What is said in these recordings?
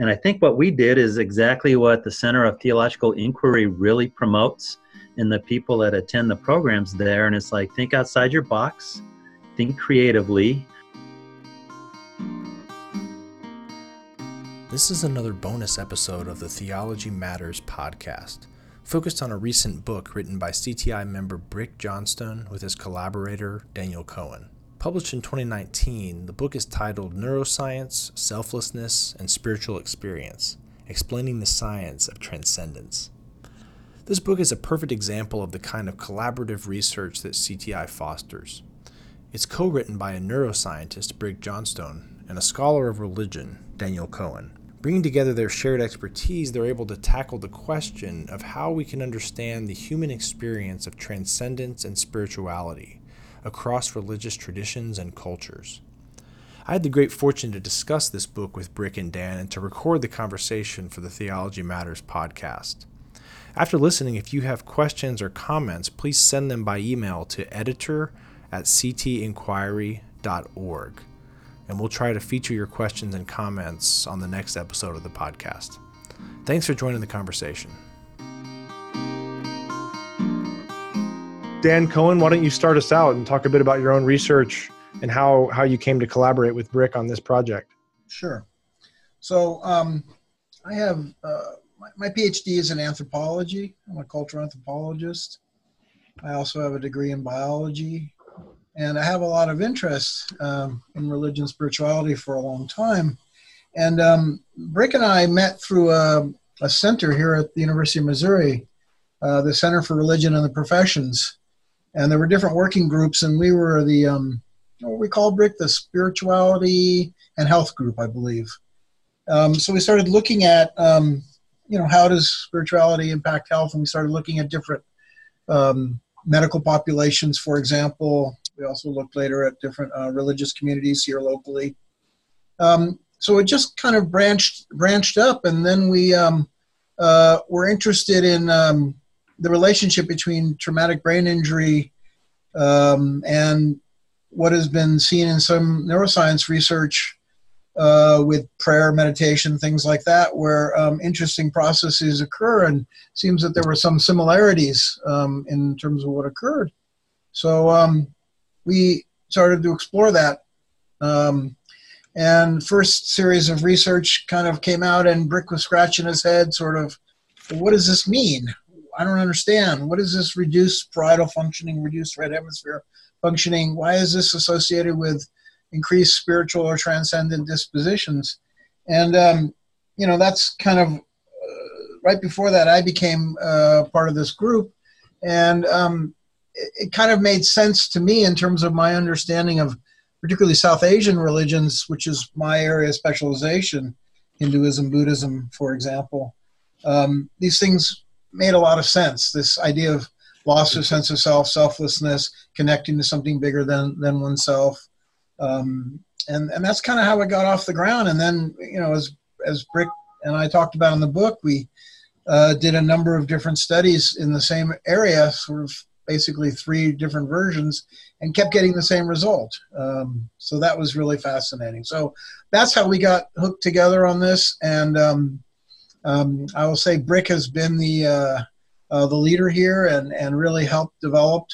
And I think what we did is exactly what the Center of Theological Inquiry really promotes in the people that attend the programs there. And it's like, think outside your box, think creatively. This is another bonus episode of the Theology Matters podcast, focused on a recent book written by CTI member Brick Johnstone with his collaborator Daniel Cohen. Published in 2019, the book is titled Neuroscience, Selflessness, and Spiritual Experience Explaining the Science of Transcendence. This book is a perfect example of the kind of collaborative research that CTI fosters. It's co written by a neuroscientist, Brick Johnstone, and a scholar of religion, Daniel Cohen. Bringing together their shared expertise, they're able to tackle the question of how we can understand the human experience of transcendence and spirituality across religious traditions and cultures. I had the great fortune to discuss this book with Brick and Dan and to record the conversation for the Theology Matters podcast. After listening, if you have questions or comments, please send them by email to editor at ctinquiry.org, and we'll try to feature your questions and comments on the next episode of the podcast. Thanks for joining the conversation. Dan Cohen, why don't you start us out and talk a bit about your own research and how, how you came to collaborate with Brick on this project? Sure. So um, I have uh, my, my, PhD is in anthropology. I'm a cultural anthropologist. I also have a degree in biology, and I have a lot of interest um, in religion spirituality for a long time. And um, Brick and I met through a, a, center here at the University of Missouri, uh, the Center for Religion and the Professions and there were different working groups, and we were the um, what we called Brick the spirituality and health group, I believe. Um, so we started looking at um, you know how does spirituality impact health, and we started looking at different um, medical populations, for example. We also looked later at different uh, religious communities here locally. Um, so it just kind of branched branched up, and then we um, uh, were interested in the relationship between traumatic brain injury um, and what has been seen in some neuroscience research uh, with prayer, meditation, things like that, where um, interesting processes occur, and seems that there were some similarities um, in terms of what occurred. So um, we started to explore that. Um, and first series of research kind of came out, and Brick was scratching his head, sort of, what does this mean? I don't understand. What is this reduced parietal functioning, reduced right hemisphere functioning? Why is this associated with increased spiritual or transcendent dispositions? And, um, you know, that's kind of uh, right before that, I became uh, part of this group. And um, it, it kind of made sense to me in terms of my understanding of particularly South Asian religions, which is my area of specialization, Hinduism, Buddhism, for example. Um, these things made a lot of sense. This idea of loss of sense of self, selflessness, connecting to something bigger than than oneself, um, and and that's kind of how it got off the ground. And then you know, as as Brick and I talked about in the book, we uh, did a number of different studies in the same area, sort of basically three different versions, and kept getting the same result. Um, so that was really fascinating. So that's how we got hooked together on this, and um, um, I will say Brick has been the uh, uh, the leader here and and really helped develop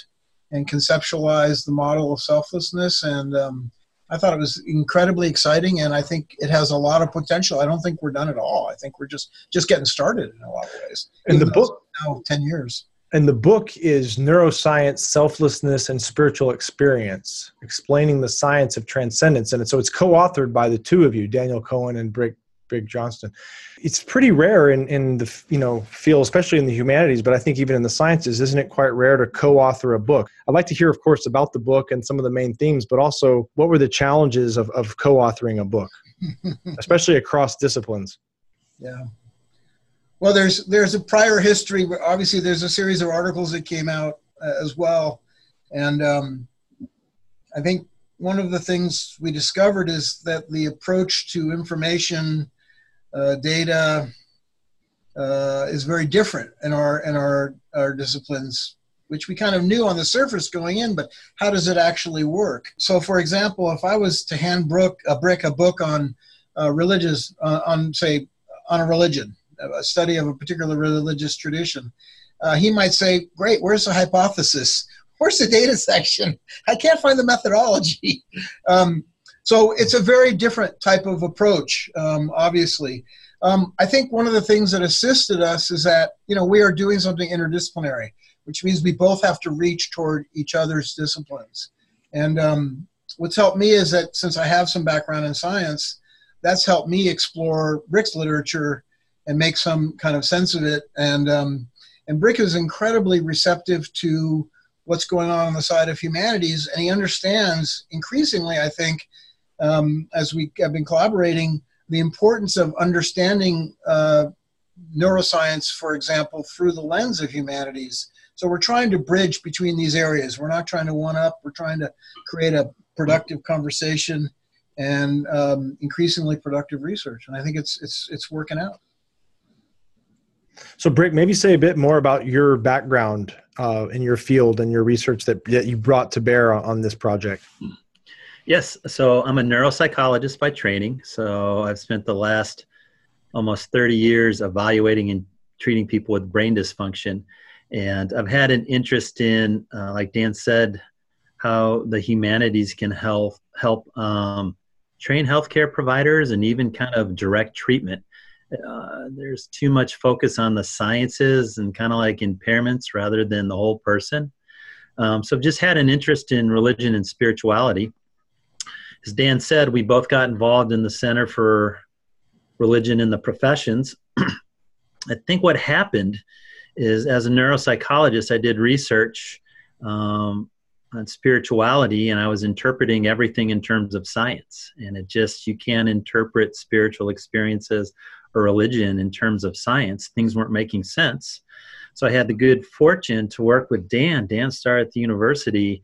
and conceptualize the model of selflessness and um, I thought it was incredibly exciting and I think it has a lot of potential. I don't think we're done at all. I think we're just just getting started in a lot of ways. And the book now 10 years. And the book is Neuroscience, Selflessness, and Spiritual Experience, explaining the science of transcendence. And so it's co authored by the two of you, Daniel Cohen and Brick Brick Johnstone. It's pretty rare in, in the you know field, especially in the humanities, but I think even in the sciences, isn't it quite rare to co-author a book? I'd like to hear, of course, about the book and some of the main themes, but also what were the challenges of, of co-authoring a book, especially across disciplines? Yeah. Well, there's there's a prior history. Obviously, there's a series of articles that came out uh, as well, and um, I think one of the things we discovered is that the approach to information data uh, is very different in our in our our disciplines, which we kind of knew on the surface going in, but how does it actually work? So, for example, if I was to hand Brooke a brick a book on uh, religious uh, on say on a religion, a study of a particular religious tradition, uh, he might say, Great, where's the hypothesis? Where's the data section? I can't find the methodology. um, so it's a very different type of approach, um, obviously. Um, I think one of the things that assisted us is that you know we are doing something interdisciplinary, which means we both have to reach toward each other's disciplines. And um, what's helped me is that since I have some background in science, that's helped me explore Brick's literature and make some kind of sense of it. And um, and Brick is incredibly receptive to what's going on on the side of humanities, and he understands increasingly, I think, um, as we have been collaborating, the importance of understanding uh, neuroscience, for example, through the lens of humanities. So we're trying to bridge between these areas. We're not trying to one up. We're trying to create a productive conversation and um, increasingly productive research. And I think it's it's it's working out. So, Brick, maybe say a bit more about your background uh, in your field and your research that, that you brought to bear on, on this project. Yes, so I'm a neuropsychologist by training. So I've spent the last almost 30 years evaluating and treating people with brain dysfunction. And I've had an interest in, uh, like Dan said, how the humanities can help help um, train healthcare providers and even kind of direct treatment. Uh, there's too much focus on the sciences and kind of like impairments rather than the whole person. Um, so I've just had an interest in religion and spirituality. As Dan said, we both got involved in the Center for Religion in the Professions. I think what happened is, as a neuropsychologist, I did research um, on spirituality and I was interpreting everything in terms of science. And it just, you can't interpret spiritual experiences or religion in terms of science. Things weren't making sense. So I had the good fortune to work with Dan. Dan started at the university,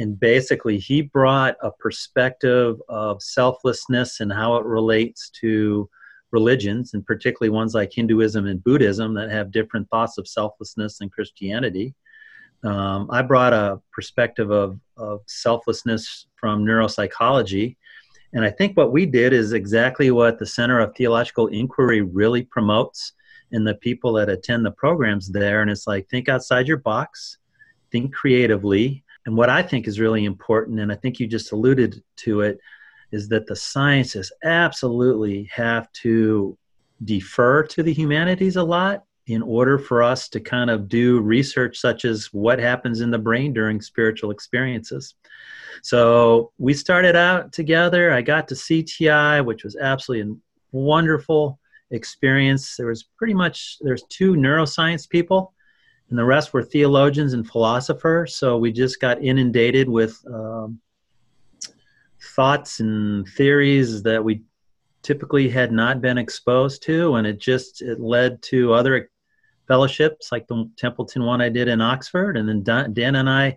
and basically he brought a perspective of selflessness and how it relates to religions, and particularly ones like Hinduism and Buddhism that have different thoughts of selflessness than Christianity. Um, I brought a perspective of, of selflessness from neuropsychology and I think what we did is exactly what the Center of Theological Inquiry really promotes in the people that attend the programs there. And it's like, think outside your box, think creatively. And what I think is really important, and I think you just alluded to it, is that the sciences absolutely have to defer to the humanities a lot in order for us to kind of do research such as what happens in the brain during spiritual experiences. So we started out together. I got to CTI, which was absolutely a wonderful experience. There was pretty much there's two neuroscience people, and the rest were theologians and philosophers. So we just got inundated with um, thoughts and theories that we typically had not been exposed to, and it just it led to other fellowships like the Templeton one I did in Oxford, and then Dan and I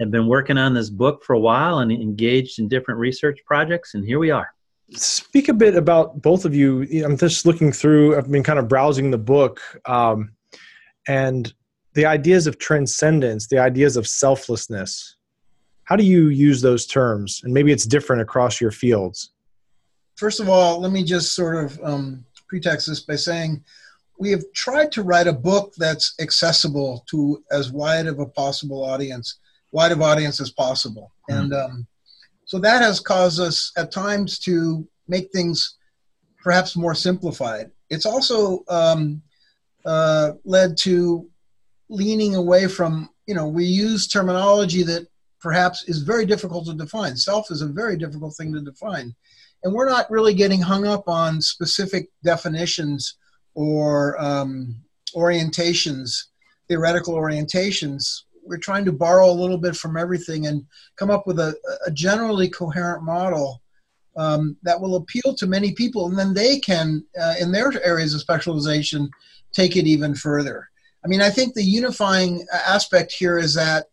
have been working on this book for a while and engaged in different research projects, and here we are. Speak a bit about both of you. I'm just looking through, I've been kind of browsing the book, um, and the ideas of transcendence, the ideas of selflessness. How do you use those terms? And maybe it's different across your fields. First of all, let me just sort of um, pretext this by saying we have tried to write a book that's accessible to as wide of a possible audience wide of audience as possible. Mm-hmm. And um, so that has caused us at times to make things perhaps more simplified. It's also um, uh, led to leaning away from, you know, we use terminology that perhaps is very difficult to define. Self is a very difficult thing to define. And we're not really getting hung up on specific definitions or um, orientations, theoretical orientations we're trying to borrow a little bit from everything and come up with a, a generally coherent model um, that will appeal to many people, and then they can, uh, in their areas of specialization, take it even further. I mean, I think the unifying aspect here is that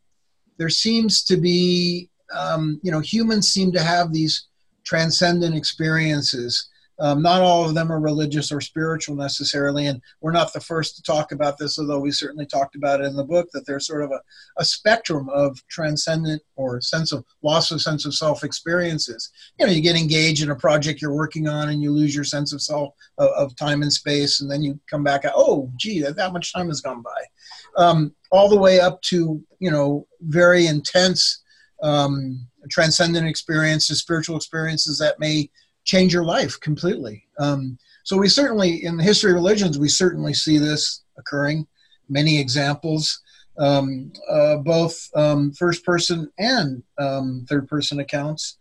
there seems to be, um, you know, humans seem to have these transcendent experiences. Um, not all of them are religious or spiritual necessarily, and we're not the first to talk about this, although we certainly talked about it in the book that there's sort of a, a spectrum of transcendent or sense of loss of sense of self experiences. You know, you get engaged in a project you're working on and you lose your sense of self, of, of time and space, and then you come back, oh, gee, that, that much time has gone by. Um, all the way up to, you know, very intense um, transcendent experiences, spiritual experiences that may change your life completely. Um, so we certainly, in the history of religions, we certainly see this occurring. Many examples, um, uh, both um, first person and um, third person accounts.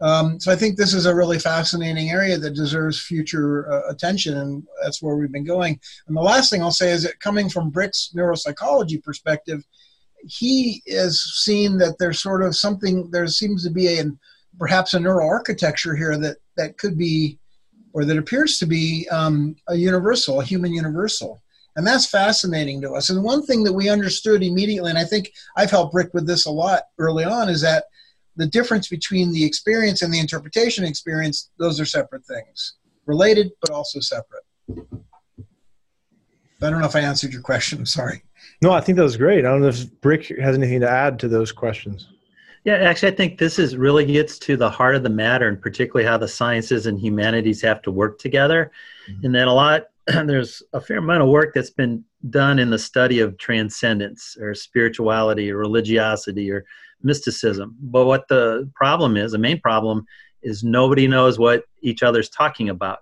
Um, so I think this is a really fascinating area that deserves future uh, attention, and that's where we've been going. And the last thing I'll say is that coming from Brick's neuropsychology perspective, he has seen that there's sort of something. There seems to be a perhaps a neuroarchitecture here that that could be, or that appears to be, um, a universal, a human universal. And that's fascinating to us. And one thing that we understood immediately, and I think I've helped Rick with this a lot early on, is that the difference between the experience and the interpretation experience, those are separate things. Related, but also separate. I don't know if I answered your question. I'm sorry. No, I think that was great. I don't know if Brick has anything to add to those questions. Yeah, actually, I think this is really gets to the heart of the matter, and particularly how the sciences and humanities have to work together. Mm-hmm. And then a lot, there's a fair amount of work that's been done in the study of transcendence or spirituality or religiosity or mysticism. But what the problem is, the main problem, is nobody knows what each other's talking about.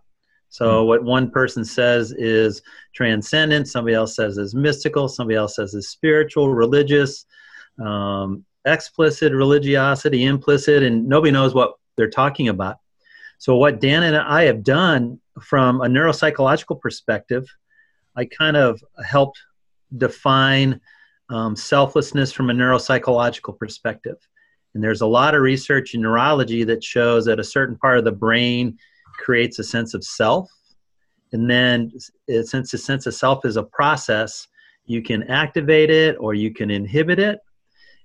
So mm-hmm. what one person says is transcendent, somebody else says is mystical, somebody else says is spiritual, religious. Um, explicit religiosity, implicit, and nobody knows what they're talking about. So, what Dan and I have done from a neuropsychological perspective, I kind of helped define um, selflessness from a neuropsychological perspective. And there's a lot of research in neurology that shows that a certain part of the brain creates a sense of self. And then, since the sense of self is a process, you can activate it or you can inhibit it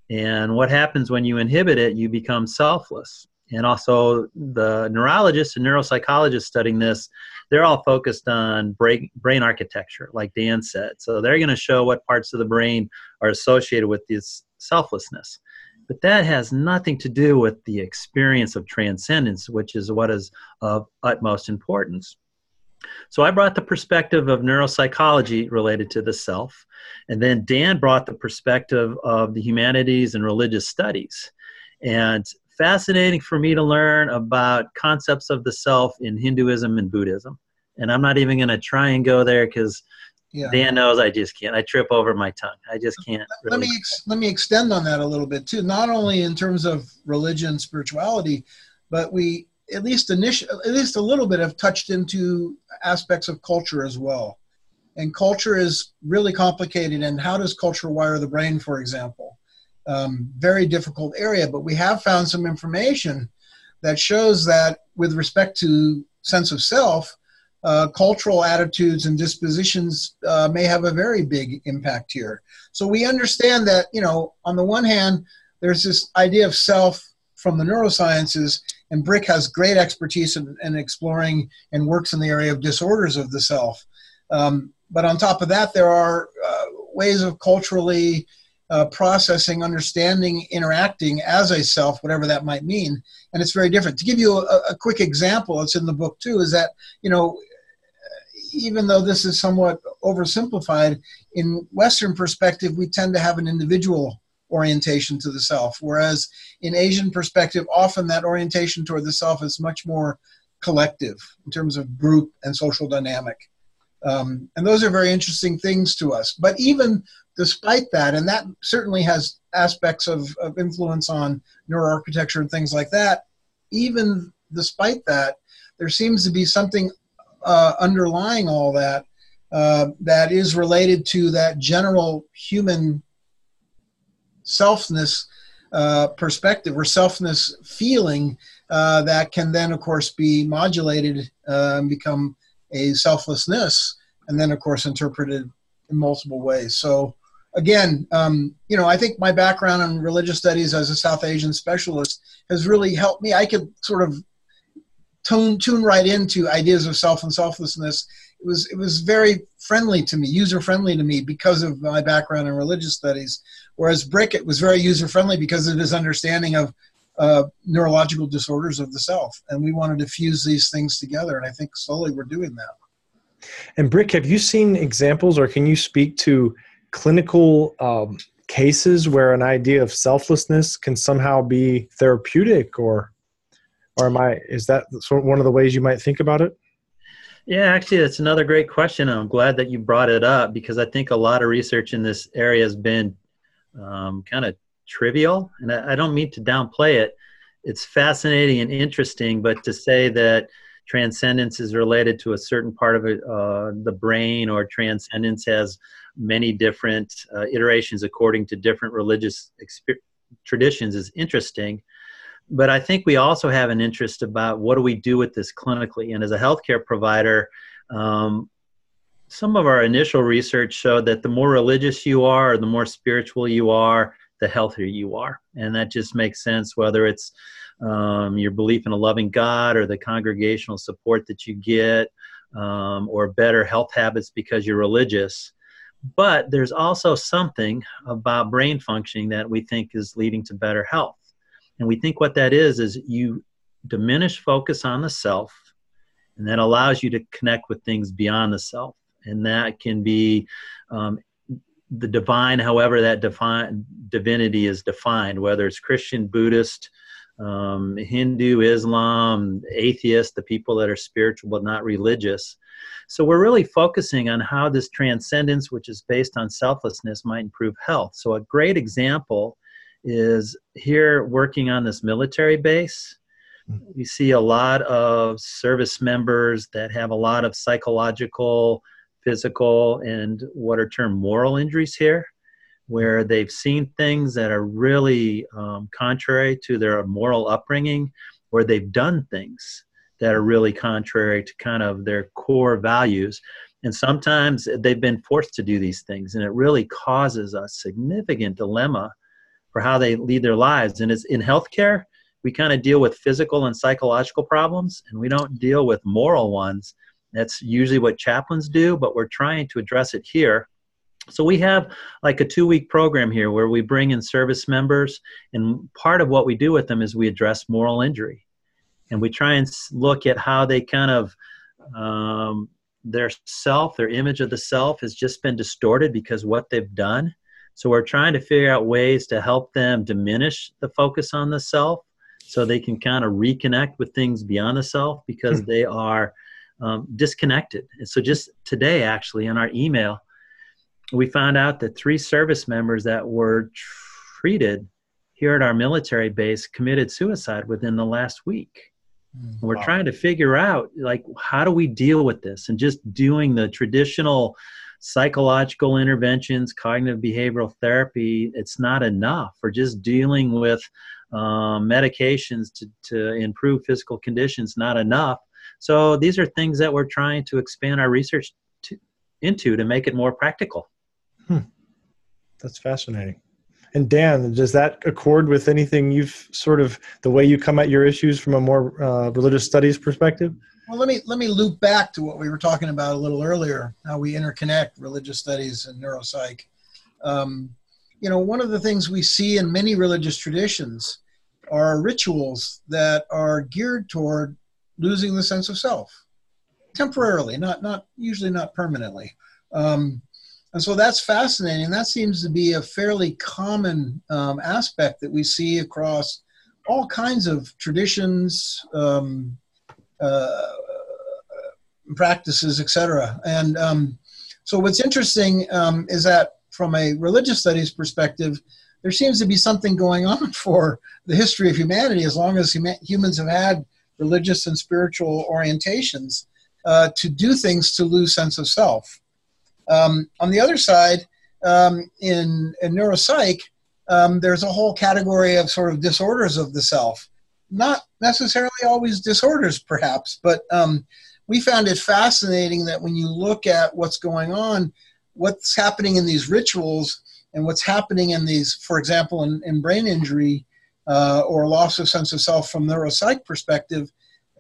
and what happens when you inhibit it, you become selfless. And also, the neurologists and neuropsychologists studying this, they're all focused on brain, brain architecture, like Dan said. So they're going to show what parts of the brain are associated with this selflessness. But that has nothing to do with the experience of transcendence, which is what is of utmost importance. So I brought the perspective of neuropsychology related to the self, and then Dan brought the perspective of the humanities and religious studies. And fascinating for me to learn about concepts of the self in Hinduism and Buddhism. And I'm not even going to try and go there because yeah. Dan knows I just can't. I trip over my tongue. I just can't. Really. Let me ex- let me extend on that a little bit too. Not only in terms of religion, spirituality, but we at least initial, at least a little bit have touched into aspects of culture as well. And culture is really complicated. And how does culture wire the brain, for example? Um, very difficult area, but we have found some information that shows that with respect to sense of self, uh, cultural attitudes and dispositions uh, may have a very big impact here. So we understand that, you know, on the one hand, there's this idea of self from the neurosciences, and Brick has great expertise in, in exploring and works in the area of disorders of the self. Um, but on top of that, there are uh, ways of culturally uh, processing, understanding, interacting as a self, whatever that might mean. And it's very different. To give you a, a quick example, it's in the book too, is that, you know, even though this is somewhat oversimplified, in Western perspective, we tend to have an individual orientation to the self. Whereas in Asian perspective, often that orientation toward the self is much more collective in terms of group and social dynamic. Um, and those are very interesting things to us. But even despite that, and that certainly has aspects of, of influence on neuroarchitecture and things like that, even despite that, there seems to be something uh, underlying all that uh, that is related to that general human selfness uh, perspective or selfness feeling uh, that can then, of course, be modulated uh, and become a selflessness, and then, of course, interpreted in multiple ways. So, again, um, you know, I think my background in religious studies as a South Asian specialist has really helped me. I could sort of tune tune right into ideas of self and selflessness. It was it was very friendly to me, user friendly to me because of my background in religious studies. Whereas Brick, it was very user friendly because of his understanding of uh, neurological disorders of the self, and we wanted to fuse these things together. And I think slowly we're doing that. And Brick, have you seen examples, or can you speak to clinical um, cases where an idea of selflessness can somehow be therapeutic, or or am I? Is that one of the ways you might think about it? Yeah, actually, that's another great question. I'm glad that you brought it up because I think a lot of research in this area has been um, kind of trivial, and I, I, don't mean to downplay it. It's fascinating and interesting, but to say that transcendence is related to a certain part of uh, the brain, or transcendence has many different uh, iterations according to different religious traditions is interesting. But I think we also have an interest about what do we do with this clinically. And as a healthcare provider, um, some of our initial research showed that the more religious you are, or the more spiritual you are, the healthier you are. And that just makes sense, whether it's um, your belief in a loving God or the congregational support that you get, um, or better health habits because you're religious. But there's also something about brain functioning that we think is leading to better health. And we think what that is is you diminish focus on the self, and that allows you to connect with things beyond the self and that can be um, the divine, however that divinity is defined, whether it's Christian, Buddhist, um, Hindu, Islam, atheist, the people that are spiritual but not religious. So we're really focusing on how this transcendence, which is based on selflessness, might improve health. So a great example is here working on this military base. Hmm. We see a lot of service members that have a lot of psychological physical and what are termed moral injuries here, where they've seen things that are really um, contrary to their moral upbringing, or they've done things that are really contrary to kind of their core values. And sometimes they've been forced to do these things, and it really causes a significant dilemma for how they lead their lives. And it's in healthcare, we kind of deal with physical and psychological problems, and we don't deal with moral ones. That's usually what chaplains do, but we're trying to address it here. So we have like a two week program here where we bring in service members, and part of what we do with them is we address moral injury. And we try and look at how they kind of, um, their self, their image of the self has just been distorted because what they've done. So we're trying to figure out ways to help them diminish the focus on the self so they can kind of reconnect with things beyond the self because hmm. they are um, disconnected. And so just today, actually, in our email, we found out that three service members that were treated here at our military base committed suicide within the last week. Mm, we're wow. trying to figure out like how do we deal with this and just doing the traditional psychological interventions cognitive behavioral therapy it's not enough for just dealing with um, medications to, to improve physical conditions not enough so these are things that we're trying to expand our research to, into to make it more practical. Hmm. That's fascinating. And Dan, does that accord with anything you've sort of the way you come at your issues from a more uh, religious studies perspective? Well, let me let me loop back to what we were talking about a little earlier. How we interconnect religious studies and neuropsych. Um, you know, one of the things we see in many religious traditions are rituals that are geared toward losing the sense of self temporarily, not not usually not permanently. Um, and so that's fascinating. That seems to be a fairly common um, aspect that we see across all kinds of traditions, um, practices, etc. And um, so, what's interesting um, is that from a religious studies perspective, there seems to be something going on for the history of humanity as long as hum- humans have had religious and spiritual orientations uh, to do things to lose sense of self. Um, on the other side, um, in, in neuropsych, um, there's a whole category of sort of disorders of the self. Not necessarily always disorders, perhaps, but um, we found it fascinating that when you look at what's going on, what's happening in these rituals and what's happening in these, for example, in, in brain injury uh, or loss of sense of self from neuropsych perspective,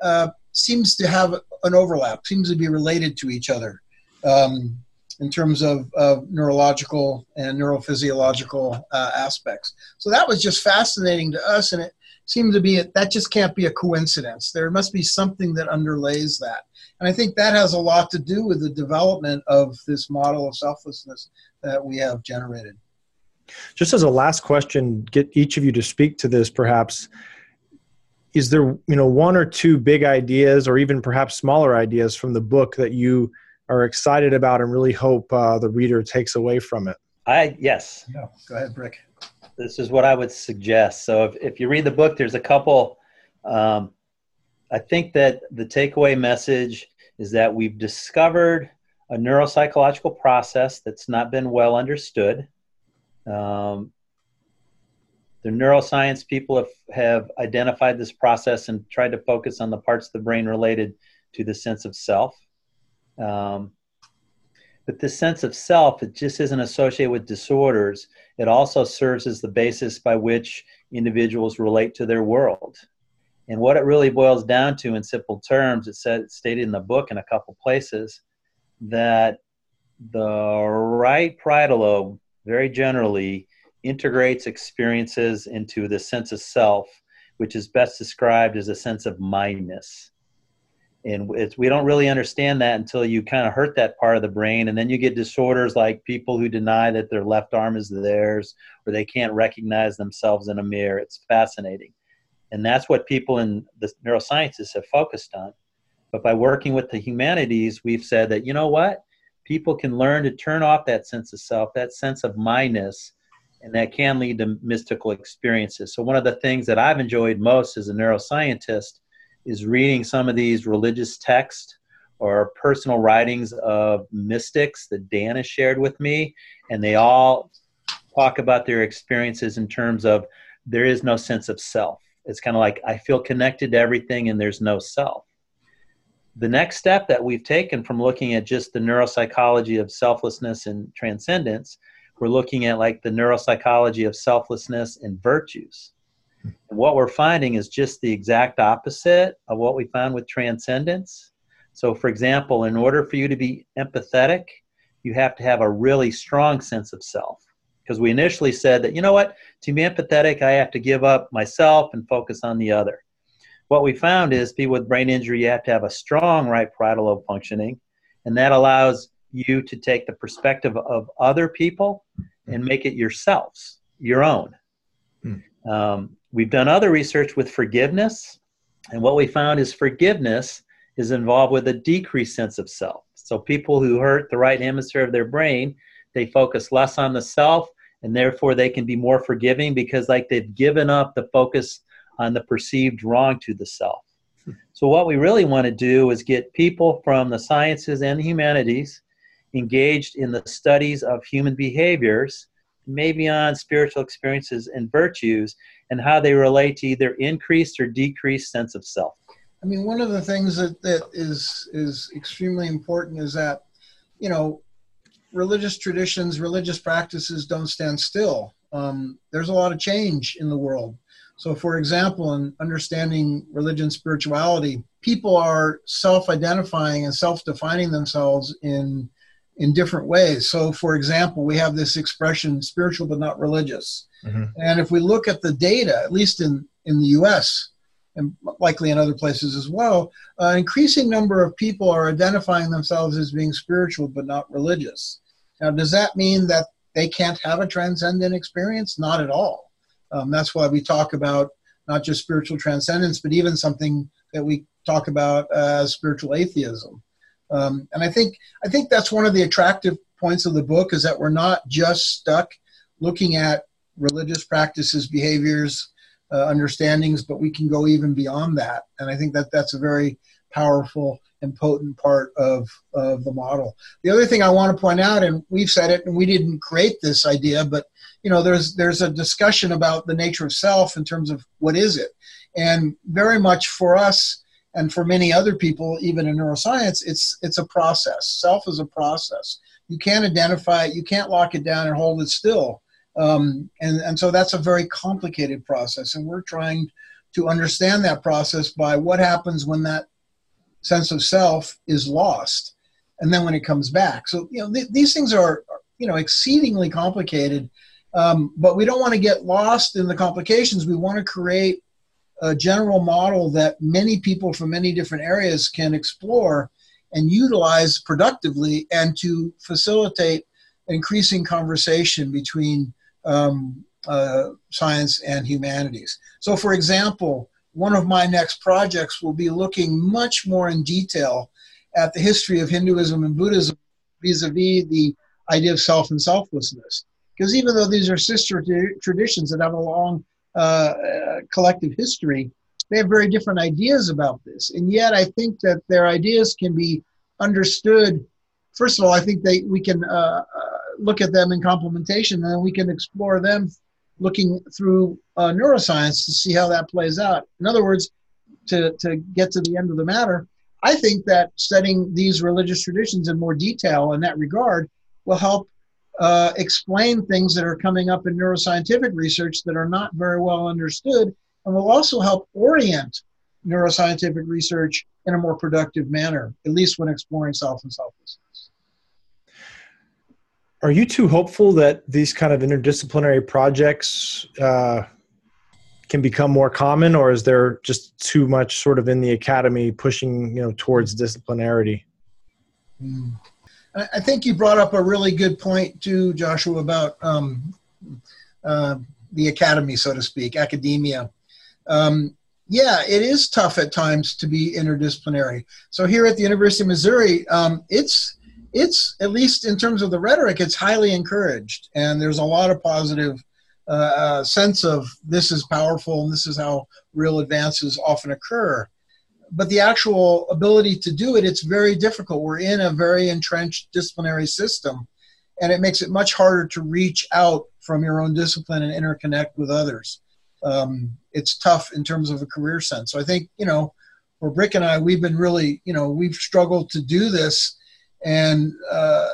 uh, seems to have an overlap, seems to be related to each other um, in terms of, of, neurological and neurophysiological uh, aspects. So that was just fascinating to us, and it seemed to be a, that just can't be a coincidence. There must be something that underlays that. And I think that has a lot to do with the development of this model of selflessness that we have generated. Just as a last question, get each of you to speak to this perhaps is there you know one or two big ideas or even perhaps smaller ideas from the book that you are excited about and really hope uh, the reader takes away from it i yes yeah go ahead brick this is what i would suggest so if, if you read the book there's a couple um, i think that the takeaway message is that we've discovered a neuropsychological process that's not been well understood um, the neuroscience people have, have identified this process and tried to focus on the parts of the brain related to the sense of self. Um, but this sense of self, it just isn't associated with disorders. It also serves as the basis by which individuals relate to their world. And what it really boils down to in simple terms, it said stated in the book in a couple places that the right parietal lobe, very generally, integrates experiences into the sense of self, which is best described as a sense of mineness. And we don't really understand that until you kind of hurt that part of the brain. And then you get disorders like people who deny that their left arm is theirs or they can't recognize themselves in a mirror. It's fascinating. And that's what people in the neurosciences have focused on. But by working with the humanities, we've said that, you know what? People can learn to turn off that sense of self, that sense of mineness, and that can lead to mystical experiences. So, one of the things that I've enjoyed most as a neuroscientist is reading some of these religious texts or personal writings of mystics that Dan has shared with me, and they all talk about their experiences in terms of there is no sense of self. It's kind of like I feel connected to everything and there's no self. The next step that we've taken from looking at just the neuropsychology of selflessness and transcendence we're looking at like the neuropsychology of selflessness and virtues. And what we're finding is just the exact opposite of what we found with transcendence. So, for example, in order for you to be empathetic, you have to have a really strong sense of self. Because we initially said that, you know what, to be empathetic, I have to give up myself and focus on the other. What we found is people with brain injury, you have to have a strong right parietal lobe functioning, and that allows you to take the perspective of other people and make it yourselves, your own. Mm. Um, we've done other research with forgiveness, and what we found is forgiveness is involved with a decreased sense of self. So people who hurt the right hemisphere of their brain, they focus less on the self, and therefore they can be more forgiving because like they've given up the focus on the perceived wrong to the self. So what we really want to do is get people from the sciences and humanities engaged in the studies of human behaviors, maybe on spiritual experiences and virtues, and how they relate to either increased or decreased sense of self. I mean, one of the things that, that is is extremely important is that, you know, religious traditions, religious practices don't stand still. Um, there's a lot of change in the world. So, for example, in understanding religion, spirituality, people are self-identifying and self-defining themselves in in different ways. So, for example, we have this expression spiritual but not religious. Mm-hmm. And if we look at the data, at least in, in the US and likely in other places as well, an increasing number of people are identifying themselves as being spiritual but not religious. Now, does that mean that they can't have a transcendent experience? Not at all. Um, that's why we talk about not just spiritual transcendence, but even something that we talk about as spiritual atheism. Um, and I think I think that's one of the attractive points of the book is that we're not just stuck looking at religious practices, behaviors, uh, understandings, but we can go even beyond that. And I think that that's a very powerful and potent part of, of the model. The other thing I want to point out, and we've said it, and we didn't create this idea, but you know, there's there's a discussion about the nature of self in terms of what is it, and very much for us, and for many other people even in neuroscience it's it's a process. Self is a process. You can't identify it. You can't lock it down and hold it still. Um, and and so that's a very complicated process. And we're trying to understand that process by what happens when that sense of self is lost, and then when it comes back. So you know th- these things are you know exceedingly complicated, um, but we don't want to get lost in the complications. We want to create a general model that many people from many different areas can explore and utilize productively, and to facilitate increasing conversation between um, uh, science and humanities. So, for example, one of my next projects will be looking much more in detail at the history of Hinduism and Buddhism vis-a-vis the idea of self and selflessness. Because even though these are sister traditions that have a long uh, collective history, they have very different ideas about this. And yet, I think that their ideas can be understood. First of all, I think they we can uh, uh look at them in complementation, and we can explore them looking through uh, neuroscience to see how that plays out. In other words, to, to get to the end of the matter, I think that studying these religious traditions in more detail in that regard will help uh, explain things that are coming up in neuroscientific research that are not very well understood and will also help orient neuroscientific research in a more productive manner, at least when exploring self and selflessness are you too hopeful that these kind of interdisciplinary projects uh, can become more common or is there just too much sort of in the academy pushing you know towards disciplinarity mm. I think you brought up a really good point too joshua about um, uh, the academy so to speak academia. Um, yeah it is tough at times to be interdisciplinary. So here at the university of missouri um, it's it's at least in terms of the rhetoric, it's highly encouraged, and there's a lot of positive uh, uh, sense of this is powerful and this is how real advances often occur. But the actual ability to do it, it's very difficult. We're in a very entrenched disciplinary system, and it makes it much harder to reach out from your own discipline and interconnect with others. Um, it's tough in terms of a career sense. So I think, you know, for Brick and I, we've been really, you know, we've struggled to do this and uh,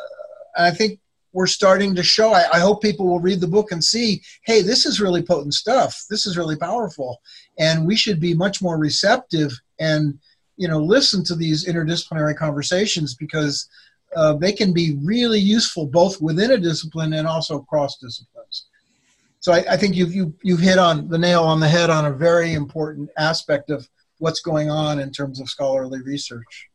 I think we're starting to show. I, I, hope people will read the book and see, hey, this is really potent stuff. This is really powerful, and we should be much more receptive and you know listen to these interdisciplinary conversations because uh, they can be really useful both within a discipline and also cross disciplines. So I, I think you've you, you've hit on the nail on the head on a very important aspect of what's going on in terms of scholarly research.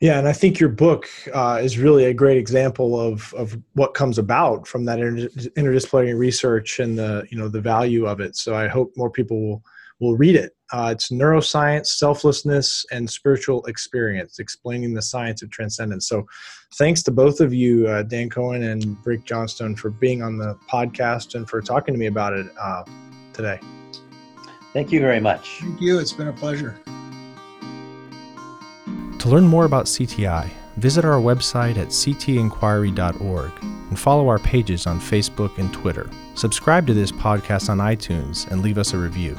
Yeah, and I think your book uh, is really a great example of of what comes about from that inter- interdisciplinary research and the you know the value of it. So I hope more people will will read it. Uh, it's neuroscience, selflessness, and spiritual experience, explaining the science of transcendence. So, thanks to both of you, uh, Dan Cohen and Brick Johnstone, for being on the podcast and for talking to me about it uh, today. Thank you very much. Thank you. It's been a pleasure. To learn more about CTI, visit our website at ctinquiry.org and follow our pages on Facebook and Twitter. Subscribe to this podcast on iTunes and leave us a review.